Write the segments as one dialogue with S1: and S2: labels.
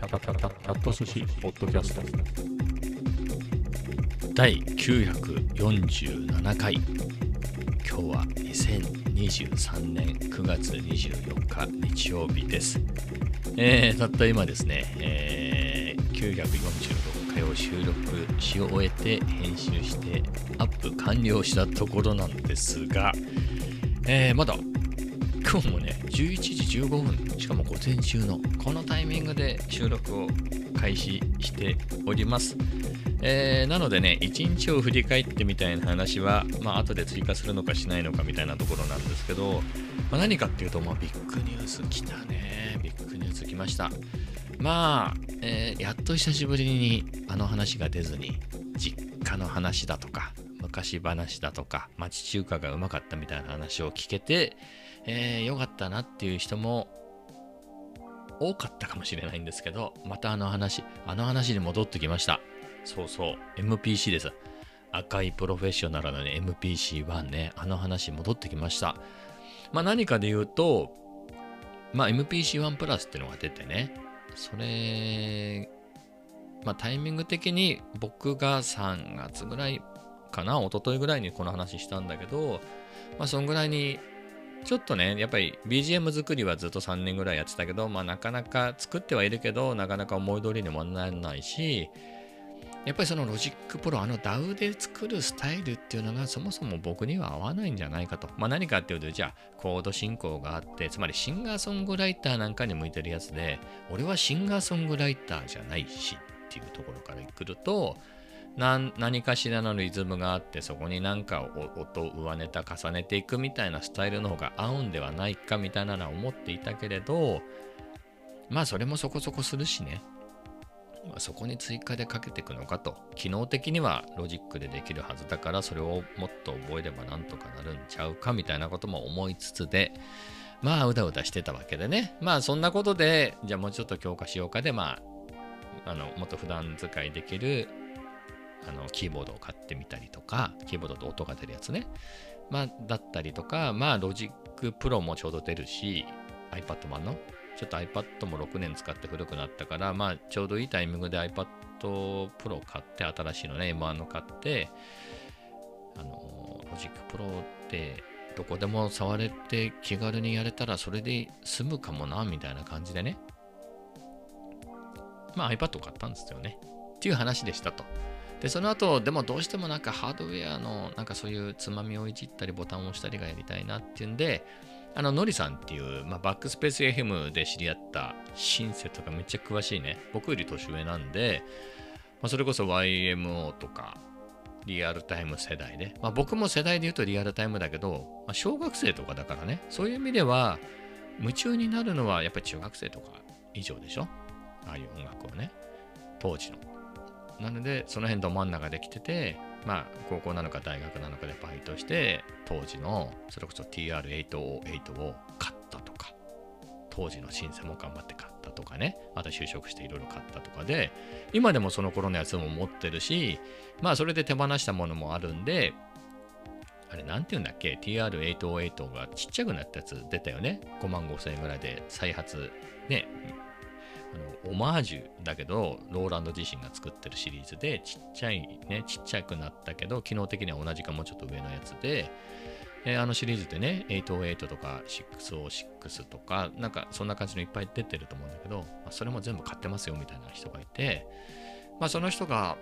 S1: キャキャキャキャキャット寿司ポッドキャスト
S2: 第947回今日は2023年9月24日日曜日ですえー、たった今ですね、えー、946回を収録し終えて編集してアップ完了したところなんですが、えー、まだ今日もね11時15分しかも午前中のこのタイミングで収録を開始しておりますえー、なのでね、一日を振り返ってみたいな話は、まあ後で追加するのかしないのかみたいなところなんですけど、まあ、何かっていうと、まあ、ビッグニュース来たね。ビッグニュース来ました。まあ、えー、やっと久しぶりにあの話が出ずに、実家の話だとか、昔話だとか、町中華がうまかったみたいな話を聞けて、えー、よかったなっていう人も多かったかもしれないんですけど、またあの話、あの話に戻ってきました。そうそう、MPC です。赤いプロフェッショナルのね、MPC1 ね、あの話戻ってきました。まあ何かで言うと、まあ MPC1 プラスっていうのが出てね、それ、まあタイミング的に僕が3月ぐらいかな、一昨日ぐらいにこの話したんだけど、まあそんぐらいにちょっとね、やっぱり BGM 作りはずっと3年ぐらいやってたけど、まあなかなか作ってはいるけど、なかなか思い通りにもならないし、やっぱりその Logic Pro、あの DAW で作るスタイルっていうのがそもそも僕には合わないんじゃないかと。まあ何かっていうと、じゃあコード進行があって、つまりシンガーソングライターなんかに向いてるやつで、俺はシンガーソングライターじゃないしっていうところから来ると、何かしらのリズムがあってそこに何か音上ネタ重ねていくみたいなスタイルの方が合うんではないかみたいなのは思っていたけれどまあそれもそこそこするしね。まあ、そこに追加でかけていくのかと。機能的にはロジックでできるはずだからそれをもっと覚えればなんとかなるんちゃうかみたいなことも思いつつでまあうだうだしてたわけでね。まあそんなことでじゃあもうちょっと強化しようかでまああのもっと普段使いできるあのキーボードを買ってみたりとかキーボードと音が出るやつねまあだったりとかまあ Logic Pro もちょうど出るし iPad 版の？ちょっと iPad も6年使って古くなったから、まあ、ちょうどいいタイミングで iPad Pro 買って、新しいのね、M1 の買って、あの、 Logic Pro ってどこでも触れて気軽にやれたらそれで済むかもな、みたいな感じでね。まあ iPad を買ったんですよね。っていう話でしたと。で、その後、でもどうしてもなんかハードウェアのなんかそういうつまみをいじったりボタンを押したりがやりたいなっていうんで、あの、のりさんっていう、まあ、 Backspace FM で知り合ったシンセとかめっちゃ詳しいね。僕より年上なんで、まあ、それこそ YMO とか、リアルタイム世代で、まあ、僕も世代で言うとリアルタイムだけど、まあ、小学生とかだからね、そういう意味では、夢中になるのはやっぱり中学生とか以上でしょ？ああいう音楽をね、当時の。なので、その辺ど真ん中できてて、まあ、高校なのか大学なのかでバイトして、当時の、それこそ TR808 を買ったとか、当時のシンセも頑張って買ったとかね、また就職していろいろ買ったとかで、今でもその頃のやつも持ってるし、まあ、それで手放したものもあるんで、あれ、なんて言うんだっけ ?TR808 がちっちゃくなったやつ出たよね。5万5千円ぐらいで再発、ね、あのオマージュだけど、ローランド自身が作ってるシリーズで、ちっちゃいね、ちっちゃくなったけど、機能的には同じかもうちょっと上のやつで、えー、あのシリーズってね、808とか606とか、なんかそんな感じのいっぱい出てると思うんだけど、まあ、それも全部買ってますよみたいな人がいて、まあその人が、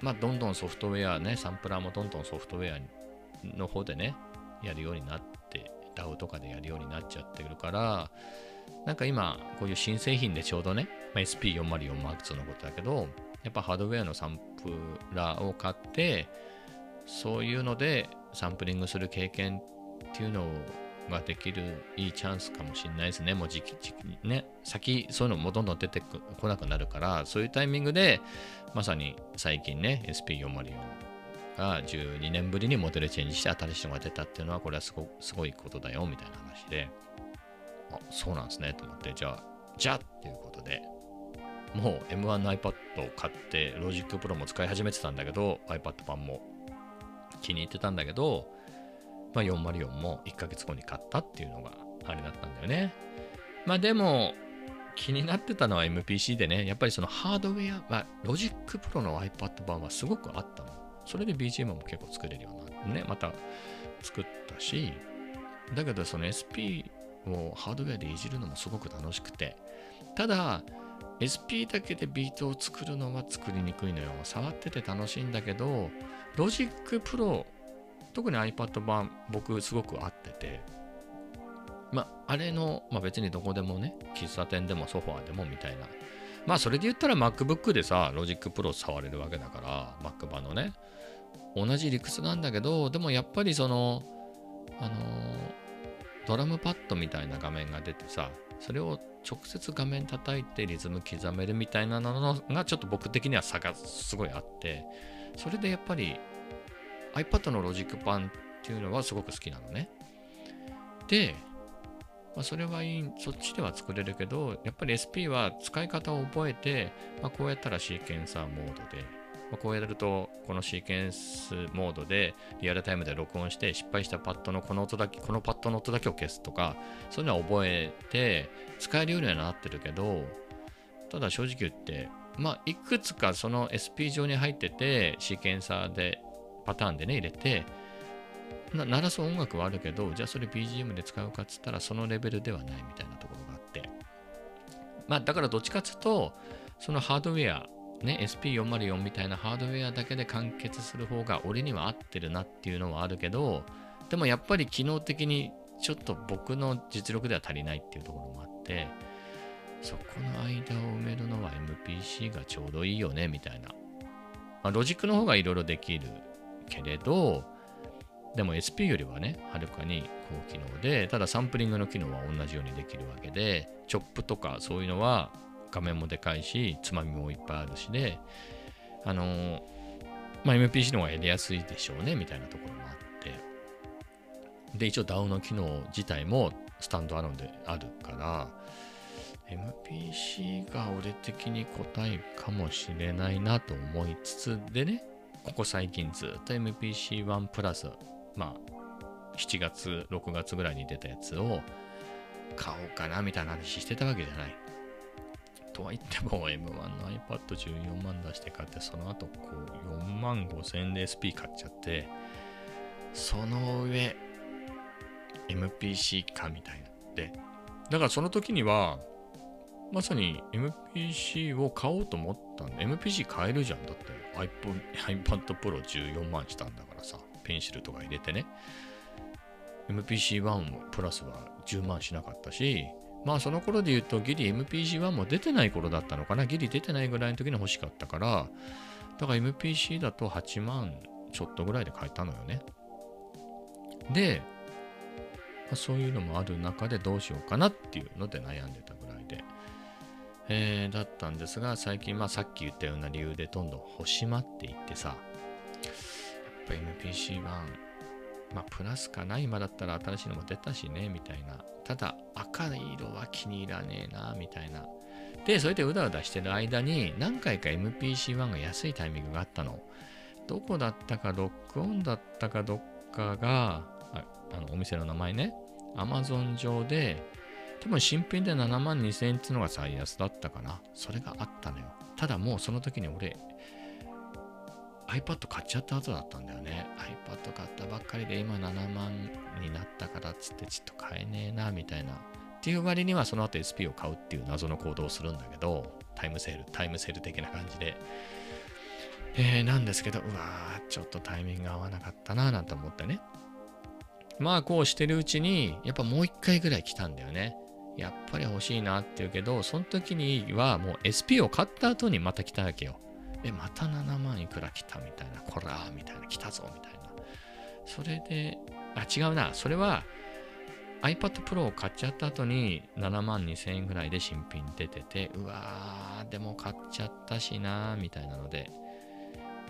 S2: まあどんどんソフトウェアね、サンプラーもどんどんソフトウェアの方でね、やるようになって、DAO とかでやるようになっちゃってるから、なんか今、こういう新製品でちょうどね、まあ、SP404 Mark のことだけど、やっぱハードウェアのサンプラーを買って、そういうのでサンプリングする経験っていうのができるいいチャンスかもしれないですね。もう時期、時期ね、先そういうのもどんどん出てこなくなるから、そういうタイミングで、まさに最近ね、SP404 が12年ぶりにモデルチェンジして新しいのが出たっていうのは、これはすごすごいことだよみたいな話で、あ、そうなんですね、と思って、じゃあ、じゃあっていうことで、もう M1 の iPad を買って、Logic Pro も使い始めてたんだけど、iPad 版も気に入ってたんだけど、まあ、404も1ヶ月後に買ったっていうのがあれだったんだよね。まあでも、気になってたのは MPC でね、やっぱりそのハードウェア、まあ、ロジックプロの iPad 版はすごくあったの。それで BGM も結構作れるようになってね、また作ったし、だけどその SP をハードウェアでいじるのもすごく楽しくて、ただ、SP だけでビートを作るのは作りにくいのよ。触ってて楽しいんだけど、 Logic Pro、特に iPad 版、僕すごく合ってて、まあ、あれの、まあ、別にどこでもね、喫茶店でもソファーでもみたいな。まあ、それで言ったら MacBook でさ、 Logic Pro 触れるわけだから、Mac 版のね。同じ理屈なんだけど、でもやっぱりその、あのー、ドラムパッドみたいな画面が出てさ、それを直接画面叩いてリズム刻めるみたいなのがちょっと僕的には差がすごいあって、それでやっぱり iPad のロジック版っていうのはすごく好きなのね。で、まあ、それはいい、そっちでは作れるけど、やっぱり SP は使い方を覚えて、まあ、こうやったらシーケンサーモードで、ま、こうやると、このシーケンスモードでリアルタイムで録音して、失敗したパッドのこの音だけ、このパッドの音だけを消すとか、そういうのは覚えて、使えるようにはなってるけど、ただ正直言って、まあ、いくつかその SP 上に入ってて、シーケンサーで、パターンでね、入れて、な鳴らす音楽はあるけど、じゃあそれ BGM で使うかっつったらそのレベルではないみたいなところがあって。まあだからどっちかっつうと、そのハードウェア、ね、SP404 みたいなハードウェアだけで完結する方が俺には合ってるなっていうのはあるけど、でもやっぱり機能的にちょっと僕の実力では足りないっていうところもあって、そこの間を埋めるのは MPC がちょうどいいよねみたいな。まあ、ロジックの方がいろいろできるけれど、でも SP よりはね、はるかに高機能で、ただサンプリングの機能は同じようにできるわけで、チョップとかそういうのは画面もでかいし、つまみもいっぱいあるしで、あのー、まあ、MPC の方がやりやすいでしょうね、みたいなところもあって。で、一応 DAO の機能自体もスタンドアロンであるから、MPC が俺的に答えかもしれないなと思いつつでね、ここ最近ずっと MPC1 プラスまあ、7月、6月ぐらいに出たやつを買おうかなみたいな話してたわけじゃない。とは言っても M1 の iPad14 万出して買って、その後こう4万5千円で SP 買っちゃって、その上 MPC かみたいな。で、だからその時には、まさに MPC を買おうと思ったんで、MPC 買えるじゃん。だって iPad Pro 14万したんだからさ。ペンシルとか入れてね、MPC-1 プラスは10万しなかったし、まあその頃で言うとギリ MPC-1 も出てない頃だったのかな、ギリ出てないぐらいの時に欲しかったから、だから MPC だと8万ちょっとぐらいで買えたのよね。で、まあ、そういうのもある中でどうしようかなっていうので悩んでたぐらいで、えー、だったんですが、最近まあさっき言ったような理由でどんどん欲しまっていってさ、やっぱ MPC1、まあ、プラスかな今だったら新しいのも出たしね、みたいな。ただ、赤い色は気に入らねえな、みたいな。で、それでうだうだしてる間に、何回か MPC1 が安いタイミングがあったの。どこだったか、ロックオンだったかどっかが、ああのお店の名前ね、Amazon 上で、多分新品で7万2000円っていうのが最安だったかな。それがあったのよ。ただもうその時に俺、iPad 買っちゃった後だったんだよね。iPad 買ったばっかりで今7万になったからっつってちょっと買えねえな、みたいな。っていう割にはその後 SP を買うっていう謎の行動をするんだけど、タイムセール、タイムセール的な感じで。えー、なんですけど、うわー、ちょっとタイミング合わなかったな、なんて思ってね。まあこうしてるうちに、やっぱもう一回ぐらい来たんだよね。やっぱり欲しいなって言うけど、その時にはもう SP を買った後にまた来たわけよ。え、また7万いくら来たみたいな、こらみたいな、来たぞみたいな。それで、あ、違うな。それは iPad Pro を買っちゃった後に7万2000円ぐらいで新品出てて、うわー、でも買っちゃったしなーみたいなので、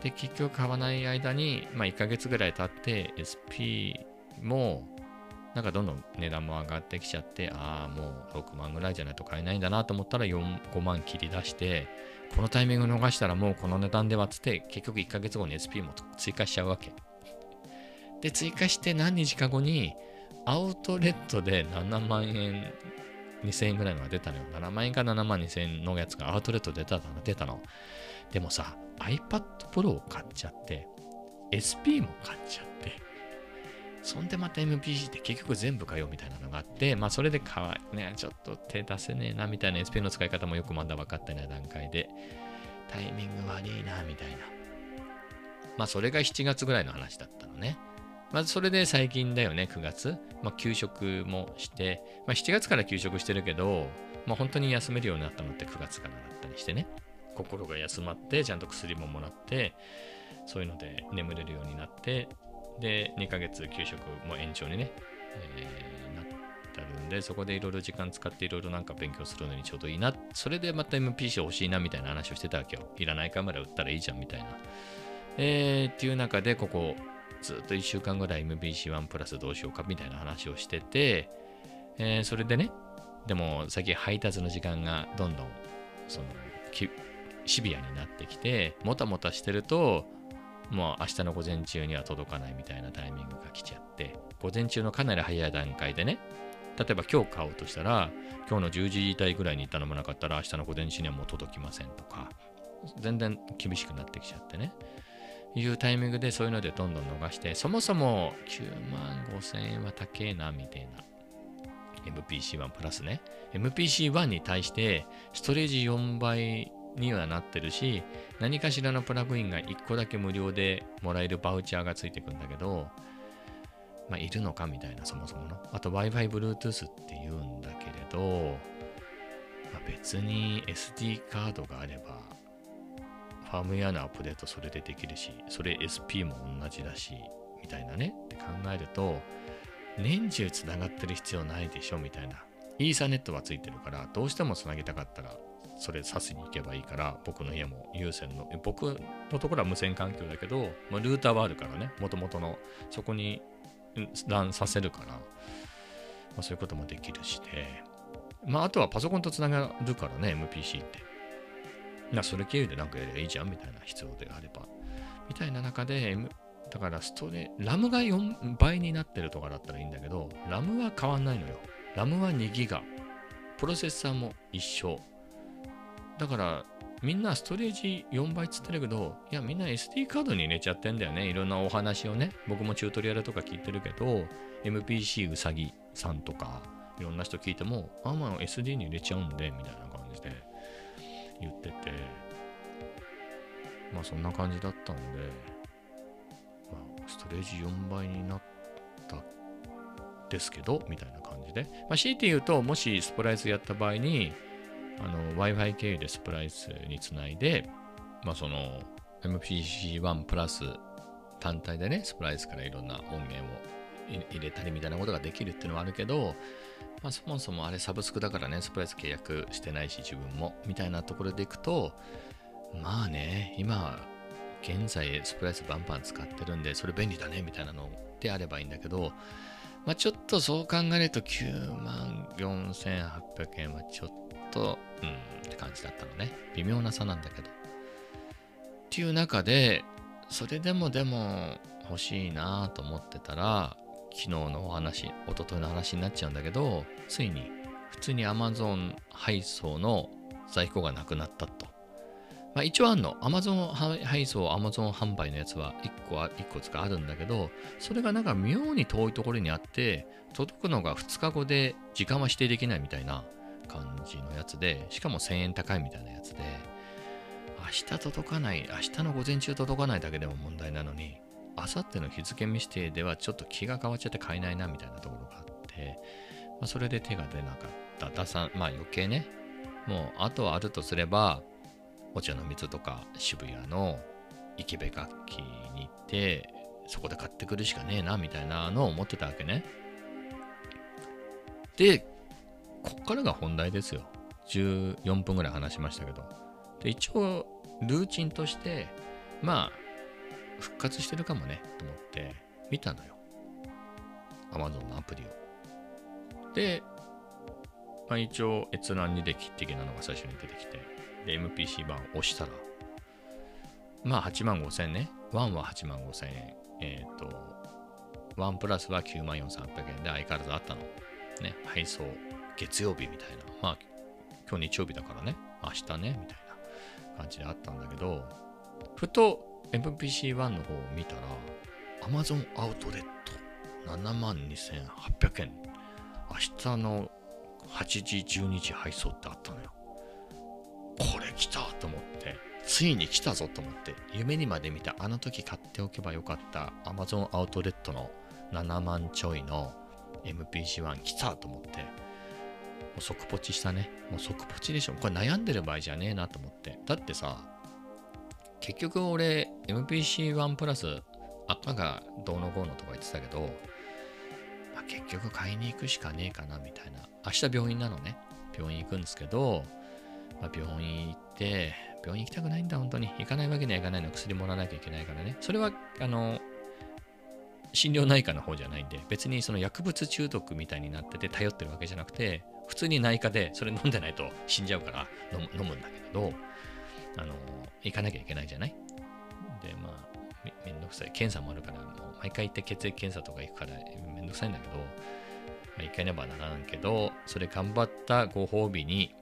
S2: で、結局買わない間に、まあ1ヶ月ぐらい経って SP もなんかどんどん値段も上がってきちゃって、ああ、もう6万ぐらいじゃないと買えないんだなと思ったら4、5万切り出して、このタイミング逃したらもうこの値段ではつって、結局1ヶ月後に SP も追加しちゃうわけ。で、追加して何日か後に、アウトレットで7万円2000円ぐらいのが出たのよ。7万円か7万2000円のやつがアウトレット出たの出たの。でもさ、iPad Pro を買っちゃって、SP も買っちゃって、そんでまた MPC って結局全部買おうみたいなのがあって、まあそれでかわいね、ちょっと手出せねえなみたいな SP の使い方もよくまだ分かってない段階で、タイミング悪いなみたいな。まあそれが7月ぐらいの話だったのね。まずそれで最近だよね、9月。まあ休職もして、まあ7月から休職してるけど、まあ本当に休めるようになったのって9月からだったりしてね。心が休まって、ちゃんと薬ももらって、そういうので眠れるようになって、で、2ヶ月休職も延長にね、えーなってるんで、そこでいろいろ時間使っていろいろなんか勉強するのにちょうどいいな。それでまた MPC 欲しいなみたいな話をしてたわけよ。いらないカメラ売ったらいいじゃんみたいな。えー、っていう中で、ここ、ずっと1週間ぐらい MPC1 プラスどうしようかみたいな話をしてて、えーそれでね、でも最近配達の時間がどんどんそのシビアになってきて、もたもたしてると、もう明日の午前中には届かないみたいなタイミングが来ちゃって、午前中のかなり早い段階でね、例えば今日買おうとしたら、今日の10時台ぐらいに頼まなかったら明日の午前中にはもう届きませんとか、全然厳しくなってきちゃってね。いうタイミングでそういうのでどんどん逃して、そもそも9万5千円は高えな、みたいな。MPC1 プラスね。MPC1 に対して、ストレージ4倍にはなってるし、何かしらのプラグインが1個だけ無料でもらえるバウチャーがついてくんだけど、まあ、いるのかみたいな、そもそもの。あと Wi-Fi、Bluetooth って言うんだけれど、まあ、別に SD カードがあれば、ファームウェアのアップデートそれでできるし、それ SP も同じだし、みたいなね、って考えると、年中つながってる必要ないでしょ、みたいな。イーサネットはついてるから、どうしてもつなげたかったら、それ挿しに行けばいいから、僕の家も有線の、僕のところは無線環境だけど、まあ、ルーターはあるからね、もともとの、そこにうんランさせるから、まあ、そういうこともできるしで、まあ、あとはパソコンとつながるからね、MPC って。なそれ経由でなんかやればいいじゃんみたいな必要であれば。みたいな中で、M、だからストレ、ラムが4倍になってるとかだったらいいんだけど、ラムは変わんないのよ。ラムは2ギガ。プロセッサーも一緒。だから、みんなストレージ4倍っつってるけど、いや、みんな SD カードに入れちゃってんだよね。いろんなお話をね。僕もチュートリアルとか聞いてるけど、MPC うさぎさんとか、いろんな人聞いても、あ、まあ SD に入れちゃうんで、みたいな感じで言ってて、まあそんな感じだったんで、まあストレージ4倍になったですけど、みたいな感じで。まあ強いて言うと、もしスプライスやった場合に、Wi-Fi 経由でスプライスにつないで、まあその MPC1 プラス単体でね、スプライスからいろんな音源を入れたりみたいなことができるっていうのはあるけど、まあそもそもあれサブスクだからね、スプライス契約してないし自分も、みたいなところでいくと、まあね、今、現在スプライスバンバン使ってるんで、それ便利だね、みたいなのであればいいんだけど、まあちょっとそう考えると9万4800円はちょっと、うんって感じだったのね。微妙な差なんだけど。っていう中で、それでもでも欲しいなと思ってたら、昨日のお話、一昨日の話になっちゃうんだけど、ついに普通に Amazon 配送の在庫がなくなったと。まあ、一応あんの。Amazon 配送、Amazon 販売のやつは1個あ、1個つかあるんだけど、それがなんか妙に遠いところにあって、届くのが2日後で時間は指定できないみたいな感じのやつで、しかも1000円高いみたいなやつで、明日届かない、明日の午前中届かないだけでも問題なのに、明後日の日付未指定ではちょっと気が変わっちゃって買えないなみたいなところがあって、まあ、それで手が出なかった。打算、まあ余計ね、もうあとはあるとすれば、お茶の水とか渋谷の池部楽器に行って、そこで買ってくるしかねえなみたいなのを思ってたわけね。で、こっからが本題ですよ。14分ぐらい話しましたけど。で、一応、ルーチンとして、まあ、復活してるかもね、と思って見たのよ。Amazon のアプリを。で、まあ、一応閲覧履歴的なのが最初に出てきて、で、MPC 版を押したら、まあ8万5千ね。1は8万5千円。えっ、と、1プラスは9万4800円で相変わらずあったの。ね、配送、月曜日みたいな。まあ、今日日曜日だからね、明日ね、みたいな感じであったんだけど、ふと MPC-1 の方を見たら、Amazon アウトレット72,800円。明日の8時、12時配送ってあったのよ。これ来たと思って、ついに来たぞと思って、夢にまで見た。あの時買っておけばよかった。Amazon アウトレットの7万ちょいの MPC-1 来たと思って、う即ポチしたね。もう即ポチでしょ。これ悩んでる場合じゃねえなと思って。だってさ、結局俺 MPC-1 プラス赤がどうのこうのとか言ってたけど、まあ、結局買いに行くしかねえかなみたいな。明日病院なのね。病院行くんですけど、まあ、病院行って、病院行きたくないんだ、本当に。行かないわけにはいかないの。薬もらわなきゃいけないからね。それは、あの、心療内科の方じゃないんで、別にその薬物中毒みたいになってて頼ってるわけじゃなくて、普通に内科でそれ飲んでないと死んじゃうから飲む飲むんだけど、あの、行かなきゃいけないじゃない？で、まあ、めめんどくさい。検査もあるから、もう毎回行って血液検査とか行くからめんどくさいんだけど、まあ、行かねばならんけど、それ頑張ったご褒美に、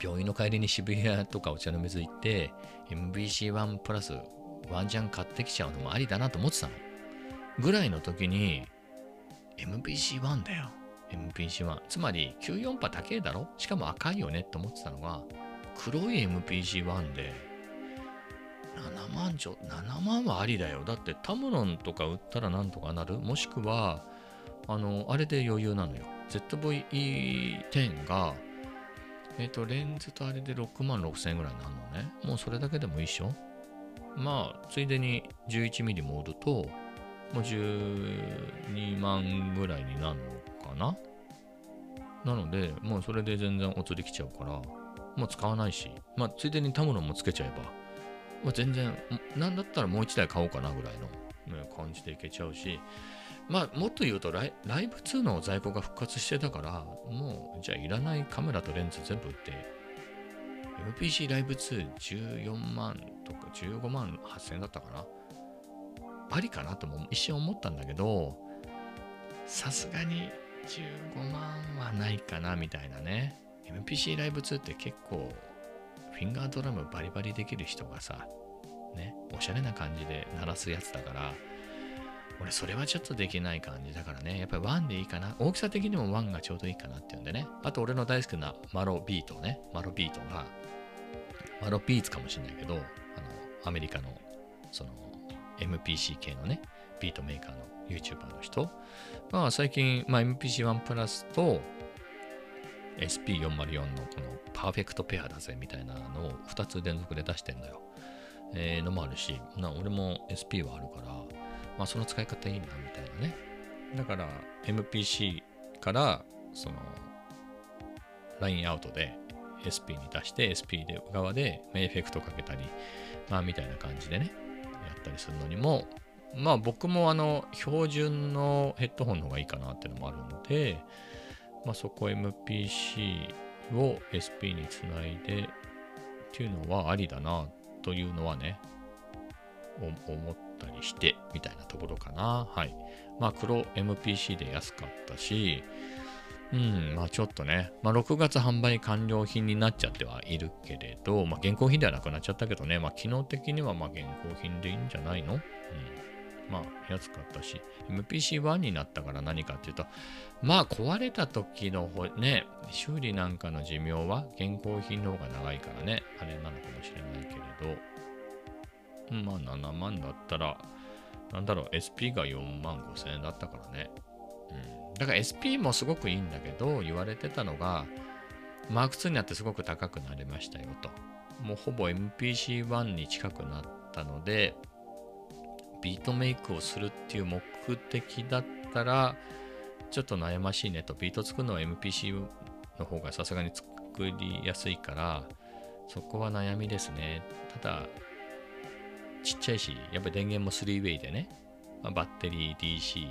S2: 病院の帰りに渋谷とかお茶の水行って、MBC1 プラスワンチャン買ってきちゃうのもありだなと思ってたの。ぐらいの時に、MBC1 だよ。MPC1。つまり、94波高えだろ？しかも赤いよねって思ってたのが、黒い MPC1 で、7万ちょ、7万はありだよ。だってタムロンとか売ったらなんとかなる？もしくは、あの、あれで余裕なのよ。ZVE10 が、えっ、と、レンズとあれで6万6千円ぐらいになるのね。もうそれだけでもいいっしょまあ、ついでに 11mm も売ると、もう12万ぐらいになるのかな？なので、もうそれで全然お釣り来ちゃうから、もう使わないし、まあ、ついでにタムロンもつけちゃえば、まあ、全然、なんだったらもう一台買おうかなぐらいの、ね、感じでいけちゃうし、まあ、もっと言うとライ、ライブ2の在庫が復活してたから、もう、じゃあいらないカメラとレンズ全部売って、MPC ライブ214万とか15万8000円だったかな？ありかなとも一瞬思ったんだけど、さすがに15万はないかなみたいなね。MPC ライブ2って結構、フィンガードラムバリバリできる人がさ、ね、おしゃれな感じで鳴らすやつだから、俺それはちょっとできない感じだからね、やっぱり1でいいかな。大きさ的にも1がちょうどいいかなっていうんでね。あと俺の大好きなマロビートね、マロビートが、マロビーツかもしれないけど、あの、アメリカの、その、MPC 系のね、ビートメーカーの YouTuber の人が最近、まあ、MPC1 プラスと SP404 のこのパーフェクトペアだぜみたいなのを2つ連続で出してんだよ。えー、のもあるし、な俺も SP はあるから、まあその使い方いいなみたいなね。だから MPC からその LINE アウトで SP に出して SP で側でエフェクトかけたり、まあみたいな感じでね、ったりするのにも、まあ僕もあの標準のヘッドホンの方がいいかなっていうのもあるので、まあそこ MPC を SP につないでっていうのはありだなというのはね、思ったりしてみたいなところかな。はい。まあ黒 MPC で安かったし、うん、まあちょっとね、まあ6月販売完了品になっちゃってはいるけれど、まあ現行品ではなくなっちゃったけどね、まあ機能的にはまあ現行品でいいんじゃないの？うん。まあ安かったし、MPC1 になったから何かっていうと、まあ壊れた時のね、修理なんかの寿命は現行品の方が長いからね、あれなのかもしれないけれど、まあ7万だったら、なんだろう、SP が4万5千円だったからね。うん、だから SP もすごくいいんだけど、言われてたのが、マーク2になってすごく高くなりましたよと。もうほぼ MPC1 に近くなったので、ビートメイクをするっていう目的だったら、ちょっと悩ましいねと。ビート作るのは MPC の方がさすがに作りやすいから、そこは悩みですね。ただ、ちっちゃいし、やっぱり電源も 3way でね、まあバッテリー DC、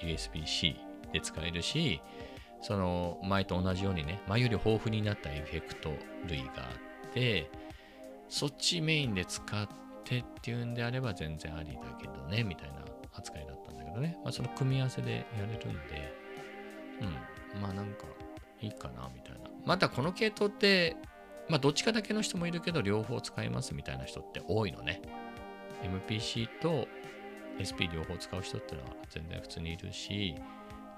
S2: USB-C で使えるし、その前と同じようにね、前より豊富になったエフェクト類があって、そっちメインで使ってっていうんであれば全然ありだけどね、みたいな扱いだったんだけどね。まあその組み合わせでやれるんで、うん。まあなんかいいかなみたいな。またこの系統って、まあどっちかだけの人もいるけど両方使いますみたいな人って多いのね。MPC と SP 両方使う人ってのは全然普通にいるし、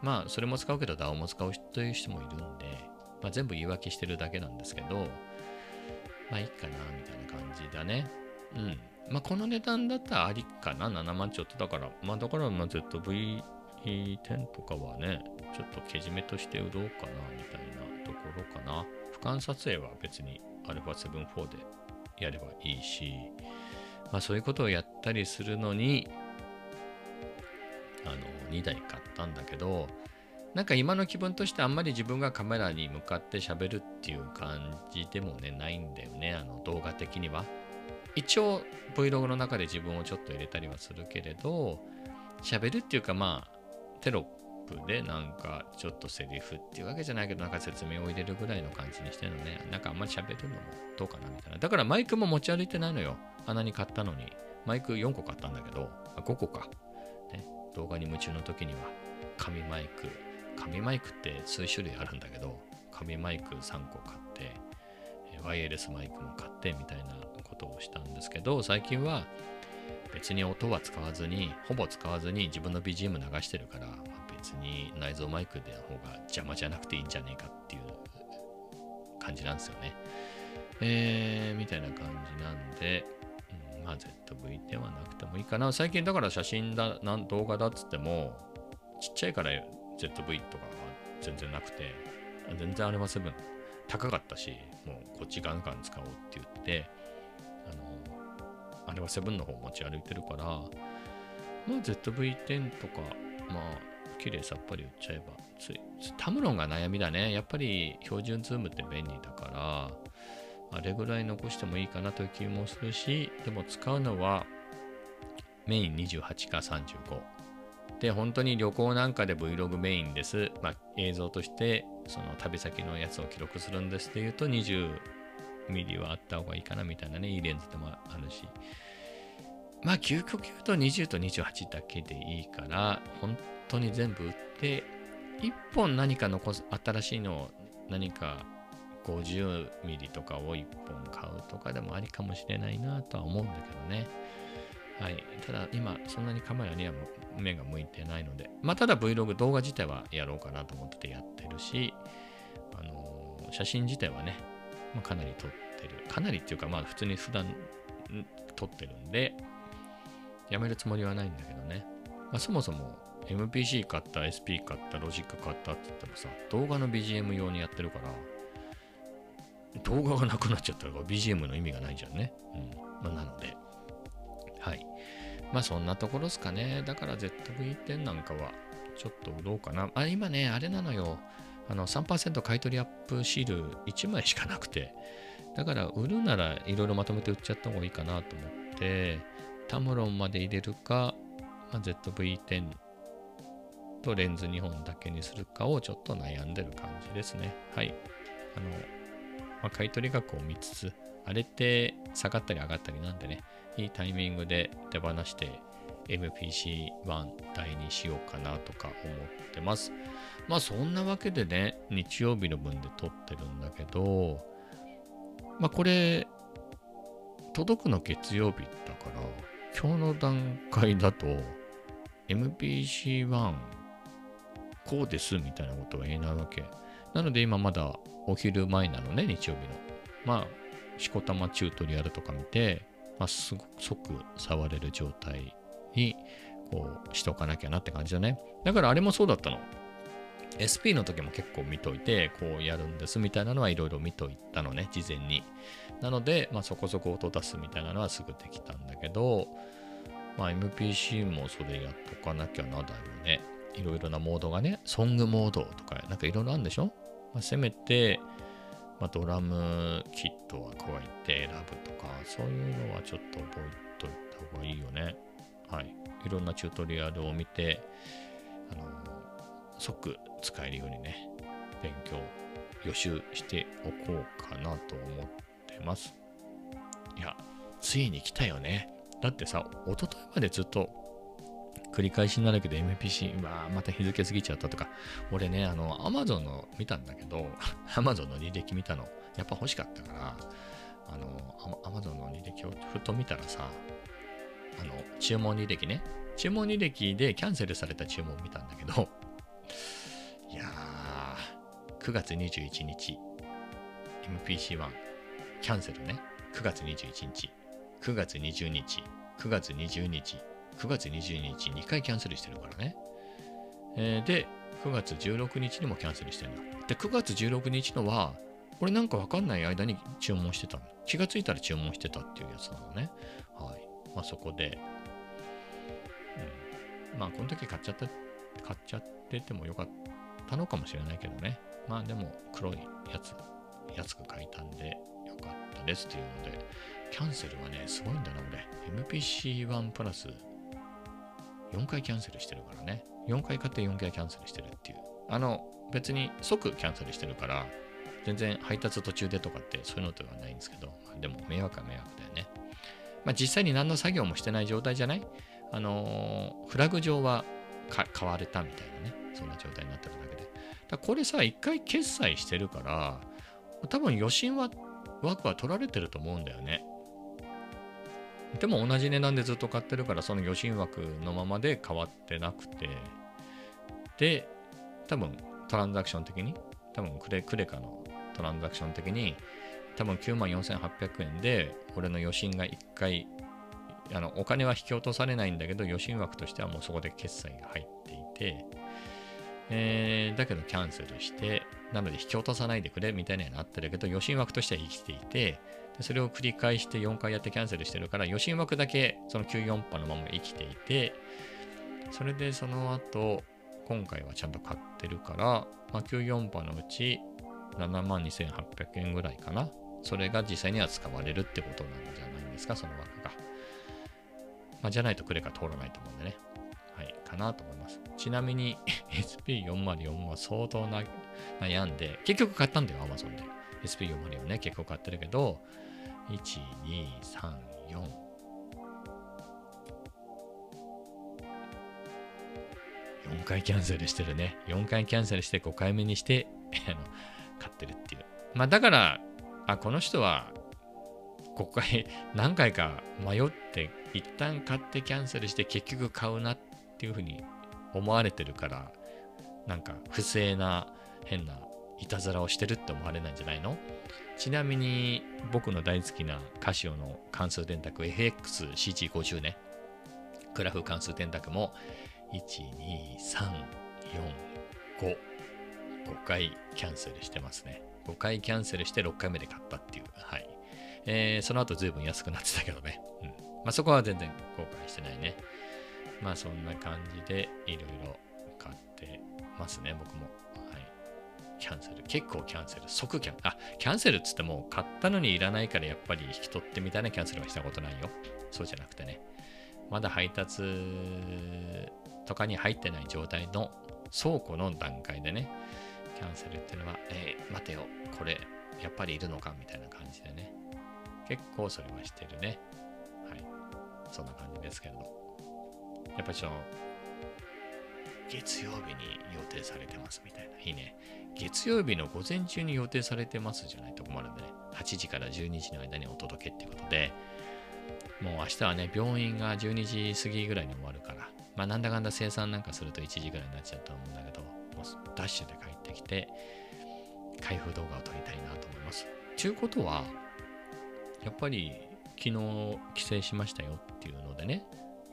S2: まあそれも使うけど DAO も使うという人もいるんで、まあ全部言い訳してるだけなんですけど、まあいいかなみたいな感じだね。うん。まあこの値段だったらありかな、7万ちょっとだから、まあだからまあ ZV10 とかはね、ちょっとけじめとして売ろうかなみたいなところかな。俯瞰撮影は別に α7-4 でやればいいし、まあそういうことをやったりするのに、あの、2台買ったんだけど、なんか今の気分としてあんまり自分がカメラに向かって喋るっていう感じでもね、ないんだよね、あの動画的には。一応 Vlog の中で自分をちょっと入れたりはするけれど、喋るっていうかまあ、テロップでなんかちょっとセリフっていうわけじゃないけど、なんか説明を入れるぐらいの感じにしてるのね、なんかあんまり喋るのもどうかなみたいな。だからマイクも持ち歩いてないのよ。穴に買ったのに。マイク4個買ったんだけど、5個か。ね、動画に夢中の時には、紙マイク、紙マイクって数種類あるんだけど、紙マイク3個買って、ワイヤレスマイクも買ってみたいなことをしたんですけど、最近は別に音は使わずに、ほぼ使わずに自分の BGM 流してるから、ま別に内蔵マイクでの方が邪魔じゃなくていいんじゃねえかっていう感じなんですよね。えー、みたいな感じなんで、まあ ZV ではなくてもいいかな。最近だから写真だ、なん動画だっつっても、ちっちゃいから ZV とかは全然なくて、全然あれは7高かったし、もうこっちガンガン使おうって言って、あの、あれは7の方持ち歩いてるから、まあ ZV-10 とか、まあ、綺麗さっぱり売っちゃえばつい、タムロンが悩みだね。やっぱり標準ズームって便利だから、あれぐらい残してもいいかなという気もするし、でも使うのはメイン28か35。で、本当に旅行なんかで Vlog メインです。まあ、映像として、その旅先のやつを記録するんですっていうと、20ミリはあった方がいいかなみたいなね、いいレンズでもあるし。まあ、究極言うと20と28だけでいいから、本当に全部売って、1本何か残す、新しいのを何か50ミリとかを1本買うとかでもありかもしれないなとは思うんだけどね。はい。ただ今、そんなにカメラには目が向いてないので、まあ、ただ Vlog 動画自体はやろうかなと思っててやってるし、あのー写真自体はね、まあ、かなり撮ってる。かなりっていうか、まあ普通に普段撮ってるんで、やめるつもりはないんだけどね。まあ、そもそも MPC 買った、SP 買った、ロジック買ったって言ってもさ、動画の BGM 用にやってるから、動画がなくなっちゃったら BGM の意味がないじゃんね。うん。まあ、なので、はい。まあそんなところですかね。だから ZV-10 なんかはちょっと売ろうかな。あ、今ね、あれなのよ。あの3%買い取りアップシール1枚しかなくて。だから売るならいろいろまとめて売っちゃった方がいいかなと思って、タムロンまで入れるか、まあ、ZV-10 とレンズ2本だけにするかをちょっと悩んでる感じですね。はい。あの、まあ、買い取り額を見つつ、あれって下がったり上がったりなんでね、いいタイミングで手放して MPC1 台にしようかなとか思ってます。まあそんなわけでね、日曜日の分で撮ってるんだけど、まあこれ、届くの月曜日だから、今日の段階だと MPC1 こうですみたいなことは言えないわけ。なので今まだお昼前なのね、日曜日の。まあ、しこたまチュートリアルとか見て、まあ、すぐ即触れる状態にこうしとかなきゃなって感じだね。だからあれもそうだったの。SP の時も結構見といて、こうやるんですみたいなのはいろいろ見といたのね、事前に。なので、まあ、そこそこ音出すみたいなのはすぐできたんだけど、まあ、MPC もそれやっとかなきゃなだよね。いろいろなモードがね、ソングモードとか、なんかいろいろあるんでしょ、まあ、せめて、まあ、ドラムキットは加えて選ぶとか、そういうのはちょっと覚えといた方がいいよね。はい。いろんなチュートリアルを見て、あの即使えるようにね、勉強、予習しておこうかなと思ってます。いや、ついに来たよね。だってさ、一昨日までずっと繰り返しになるけど MPC、まあ、また日付過ぎちゃったとか、俺ね、あの、Amazon の見たんだけど、Amazon の履歴見たの、やっぱ欲しかったから、あの、Amazon の履歴をふと見たらさ、あの、注文履歴ね、注文履歴でキャンセルされた注文見たんだけど、いやー、9月21日、MPC1、キャンセルね、9月21日、9月20日、9月20日、9月20日、2回キャンセルしてるからね。えーで、9月16日にもキャンセルしてるの。で、9月16日のは、俺なんかわかんない間に注文してたの。気がついたら注文してたっていうやつなのね。はい。まあそこで、うん。まあこの時買っちゃった、買っちゃっててもよかったのかもしれないけどね。まあでも黒いやつ、安く買いたんでよかったですっていうので、キャンセルはね、すごいんだな、俺。MPC1 プラス4回キャンセルしてるからね。4回買って4回キャンセルしてるっていう。あの、別に即キャンセルしてるから、全然配達途中でとかってそういうのではないんですけど、まあでも迷惑は迷惑だよね。まあ実際に何の作業もしてない状態じゃない？あのーフラグ上は買われたみたいなね。そんな状態になってるだけで。だこれさ、一回決済してるから、多分余震は枠は取られてると思うんだよね。でも同じ値段でずっと買ってるから、その余震枠のままで変わってなくて、で、多分トランザクション的に、多分クレクレカのトランザクション的に、多分9万4800円で、俺の余震が1回、あのお金は引き落とされないんだけど、余震枠としてはもうそこで決済が入っていて、えーだけどキャンセルして、なので引き落とさないでくれみたいにはなってるけど、余震枠としては生きていて、でそれを繰り返して4回やってキャンセルしてるから、余震枠だけその94波のまま生きていて、それでその後、今回はちゃんと買ってるから、まあ、94波のうち7万2800円ぐらいかな。それが実際には使われるってことなんじゃないですか、その枠が。まあ、じゃないとクレカ通らないと思うんでね。はい、かなと思います。ちなみに SP404 は相当な悩んで、結局買ったんだよ、Amazon で。SP404 ね、結構買ってるけど、1、2、3、4。4回キャンセルしてるね。4回キャンセルして5回目にして 買ってるっていう。まあだから、あ、この人は5回、何回か迷って、一旦買ってキャンセルして結局買うなっていうふうに思われてるから、なんか不正な変ないたずらをしてるって思われないんじゃないの？ちなみに僕の大好きなカシオの関数電卓 FXCG50 ね。グラフ関数電卓も1、2、3、4、5。5回キャンセルしてますね。5回キャンセルして6回目で買ったっていう。はい。えーその後随分安くなってたけどね。うん。まあそこは全然後悔してないね。まあそんな感じでいろいろ買ってますね、僕も。キャンセル。結構キャンセル。即キャンあ、キャンセルっつっても買ったのにいらないからやっぱり引き取ってみたいなキャンセルはしたことないよ。そうじゃなくてね。まだ配達とかに入ってない状態の倉庫の段階でね、キャンセルっていうのは、えー待てよ、これ、やっぱりいるのかみたいな感じでね。結構それはしてるね。はい。そんな感じですけど。やっぱりその、月曜日に予定されてますみたいな。いいね。月曜日の午前中に予定されてますじゃないと困るんでね。8時から12時の間にお届けってことで、もう明日はね、病院が12時過ぎぐらいに終わるから、まあなんだかんだ生産なんかすると1時ぐらいになっちゃうと思うんだけど、もうダッシュで帰ってきて、開封動画を撮りたいなと思います。ちゅうことは、やっぱり昨日帰省しましたよっていうのでね、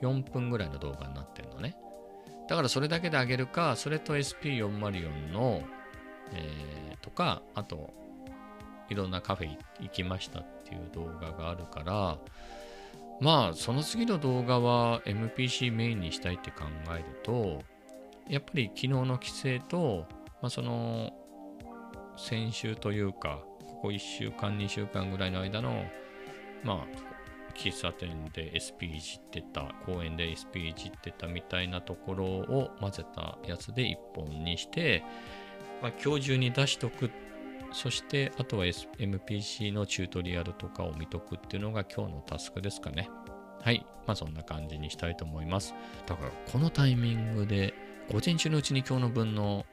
S2: 4分ぐらいの動画になってるのね。だからそれだけであげるか、それと SP404 の、えーとか、あと、いろんなカフェ行きましたっていう動画があるから、まあ、その次の動画は MPC メインにしたいって考えると、やっぱり昨日の規制と、まあ、その、先週というか、ここ1週間、2週間ぐらいの間の、まあ、喫茶店で SP いじってた、公園で SP いじってたみたいなところを混ぜたやつで1本にして、まあ、今日中に出しとく。そして、あとは S- MPC のチュートリアルとかを見とくっていうのが今日のタスクですかね。はい。まあそんな感じにしたいと思います。だからこのタイミングで、午前中のうちに今日の分の、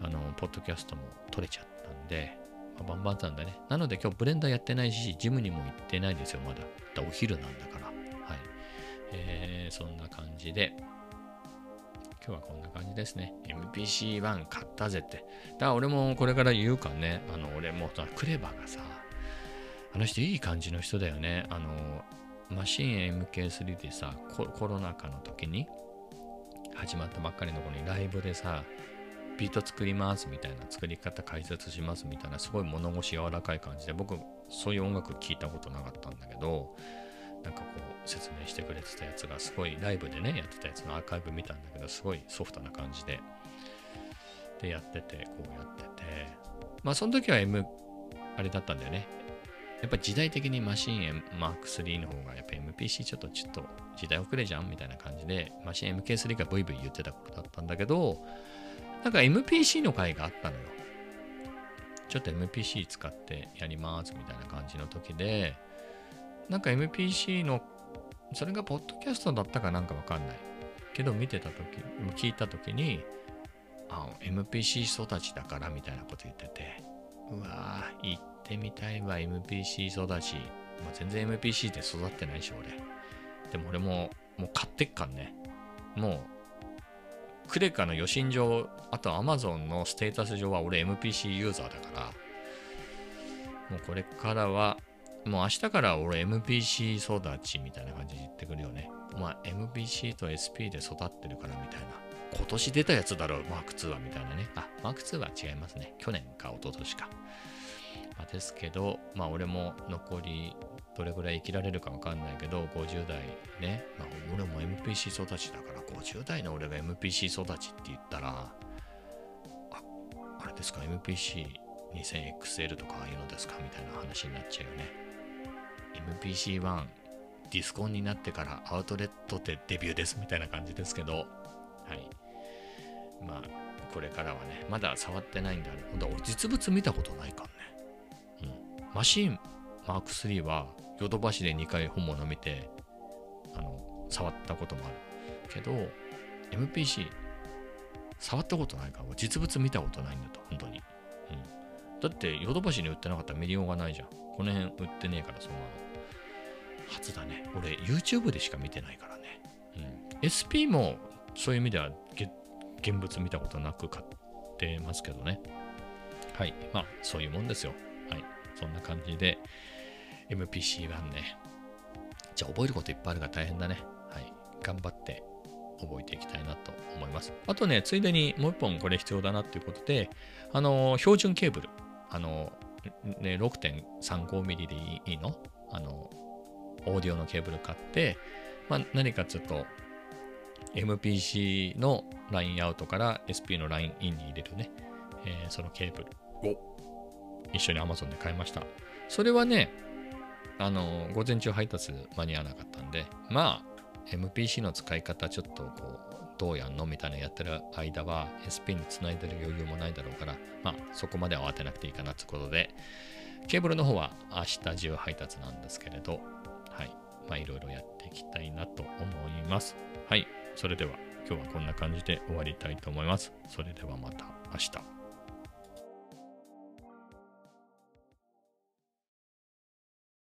S2: あの、ポッドキャストも取れちゃったんで、バンバンさんだね。なので今日ブレンダーやってないし、ジムにも行ってないですよ、まだ。だお昼なんだから。はい。えー、そんな感じで、今日はこんな感じですね。MPC-1 買ったぜって。だから俺もこれから言うかね、あの、俺もさ、クレバがさ、あの人いい感じの人だよね。あの、マシン MK3 でさコ、コロナ禍の時に始まったばっかりの頃にライブでさ、ビート作りますみたいな、作り方解説しますみたいな、すごい物腰柔らかい感じで、僕、そういう音楽聞いたことなかったんだけど、なんかこう説明してくれてたやつがすごいライブでねやってたやつのアーカイブ見たんだけどすごいソフトな感じででやっててこうやってて。まあその時は M あれだったんだよね。やっぱ時代的にマシン Mark3 の方がやっぱ MPC ちょっとちょっと時代遅れじゃんみたいな感じでマシン MK3 がブイブイ言ってた頃だったんだけどなんか MPC の回があったのよちょっと MPC 使ってやりますみたいな感じの時でなんか MPC の、それがポッドキャストだったかなんかわかんない。けど見てたとき、聞いたときに、あ、MPC 育ちだからみたいなこと言ってて、うわぁ、行ってみたいわ、MPC 育ち。まあ、全然 MPC で育ってないし、俺。でも俺も、もう買ってっかんね。もう、クレカの予診上、あと Amazon のステータス上は俺 MPC ユーザーだから、もうこれからはもう明日から俺 MPC 育ちみたいな感じで言ってくるよね。お前 MPC と SP で育ってるからみたいな。今年出たやつだろう、マーク2はみたいなね。あ、マーク2は違いますね。去年か一昨年か。まあ、ですけど、まあ俺も残りどれぐらい生きられるかわかんないけど、50代ね。まあ俺も MPC 育ちだから、50代の俺が MPC 育ちって言ったら、あ、あれですか、MPC2000XL とかああいうのですかみたいな話になっちゃうよね。MPC1 ディスコンになってからアウトレットでデビューですみたいな感じですけど、はい。まあ、これからはね、まだ触ってないんであれ、ほんと実物見たことないかんね。うん。マシンマーク3はヨドバシで2回本物見て、あの、触ったこともある。けど、MPC 触ったことないから、実物見たことないんだと、本当に。うん。だって、ヨドバシに売ってなかったら見りようがないじゃん。この辺売ってねえから、そんなの。初だね。俺、YouTube でしか見てないからね。うん。SP も、そういう意味では、現物見たことなく買ってますけどね。はい。まあ、そういうもんですよ。はい。そんな感じで、MPC1 ね。じゃあ、覚えることいっぱいあるから大変だね。はい。頑張って覚えていきたいなと思います。あとね、ついでにもう一本これ必要だなっていうことで、あの、標準ケーブル。あの、ね、6.35ミリでいいのあの、オーディオのケーブル買って、まあ、何かちょっと MPC のラインアウトから SP のラインインに入れるね、えー、そのケーブルを一緒に Amazon で買いました。それはね、あの、午前中配達間に合わなかったんで、まあ、MPC の使い方ちょっとこう、どうやんのみたいなやってる間は SP につないでる余裕もないだろうから、まあ、そこまで慌てなくていいかなということで、ケーブルの方は明日中配達なんですけれど、はい。まあ、いろいろやっていきたいなと思います。はい。それでは、今日はこんな感じで終わりたいと思います。それではまた明日。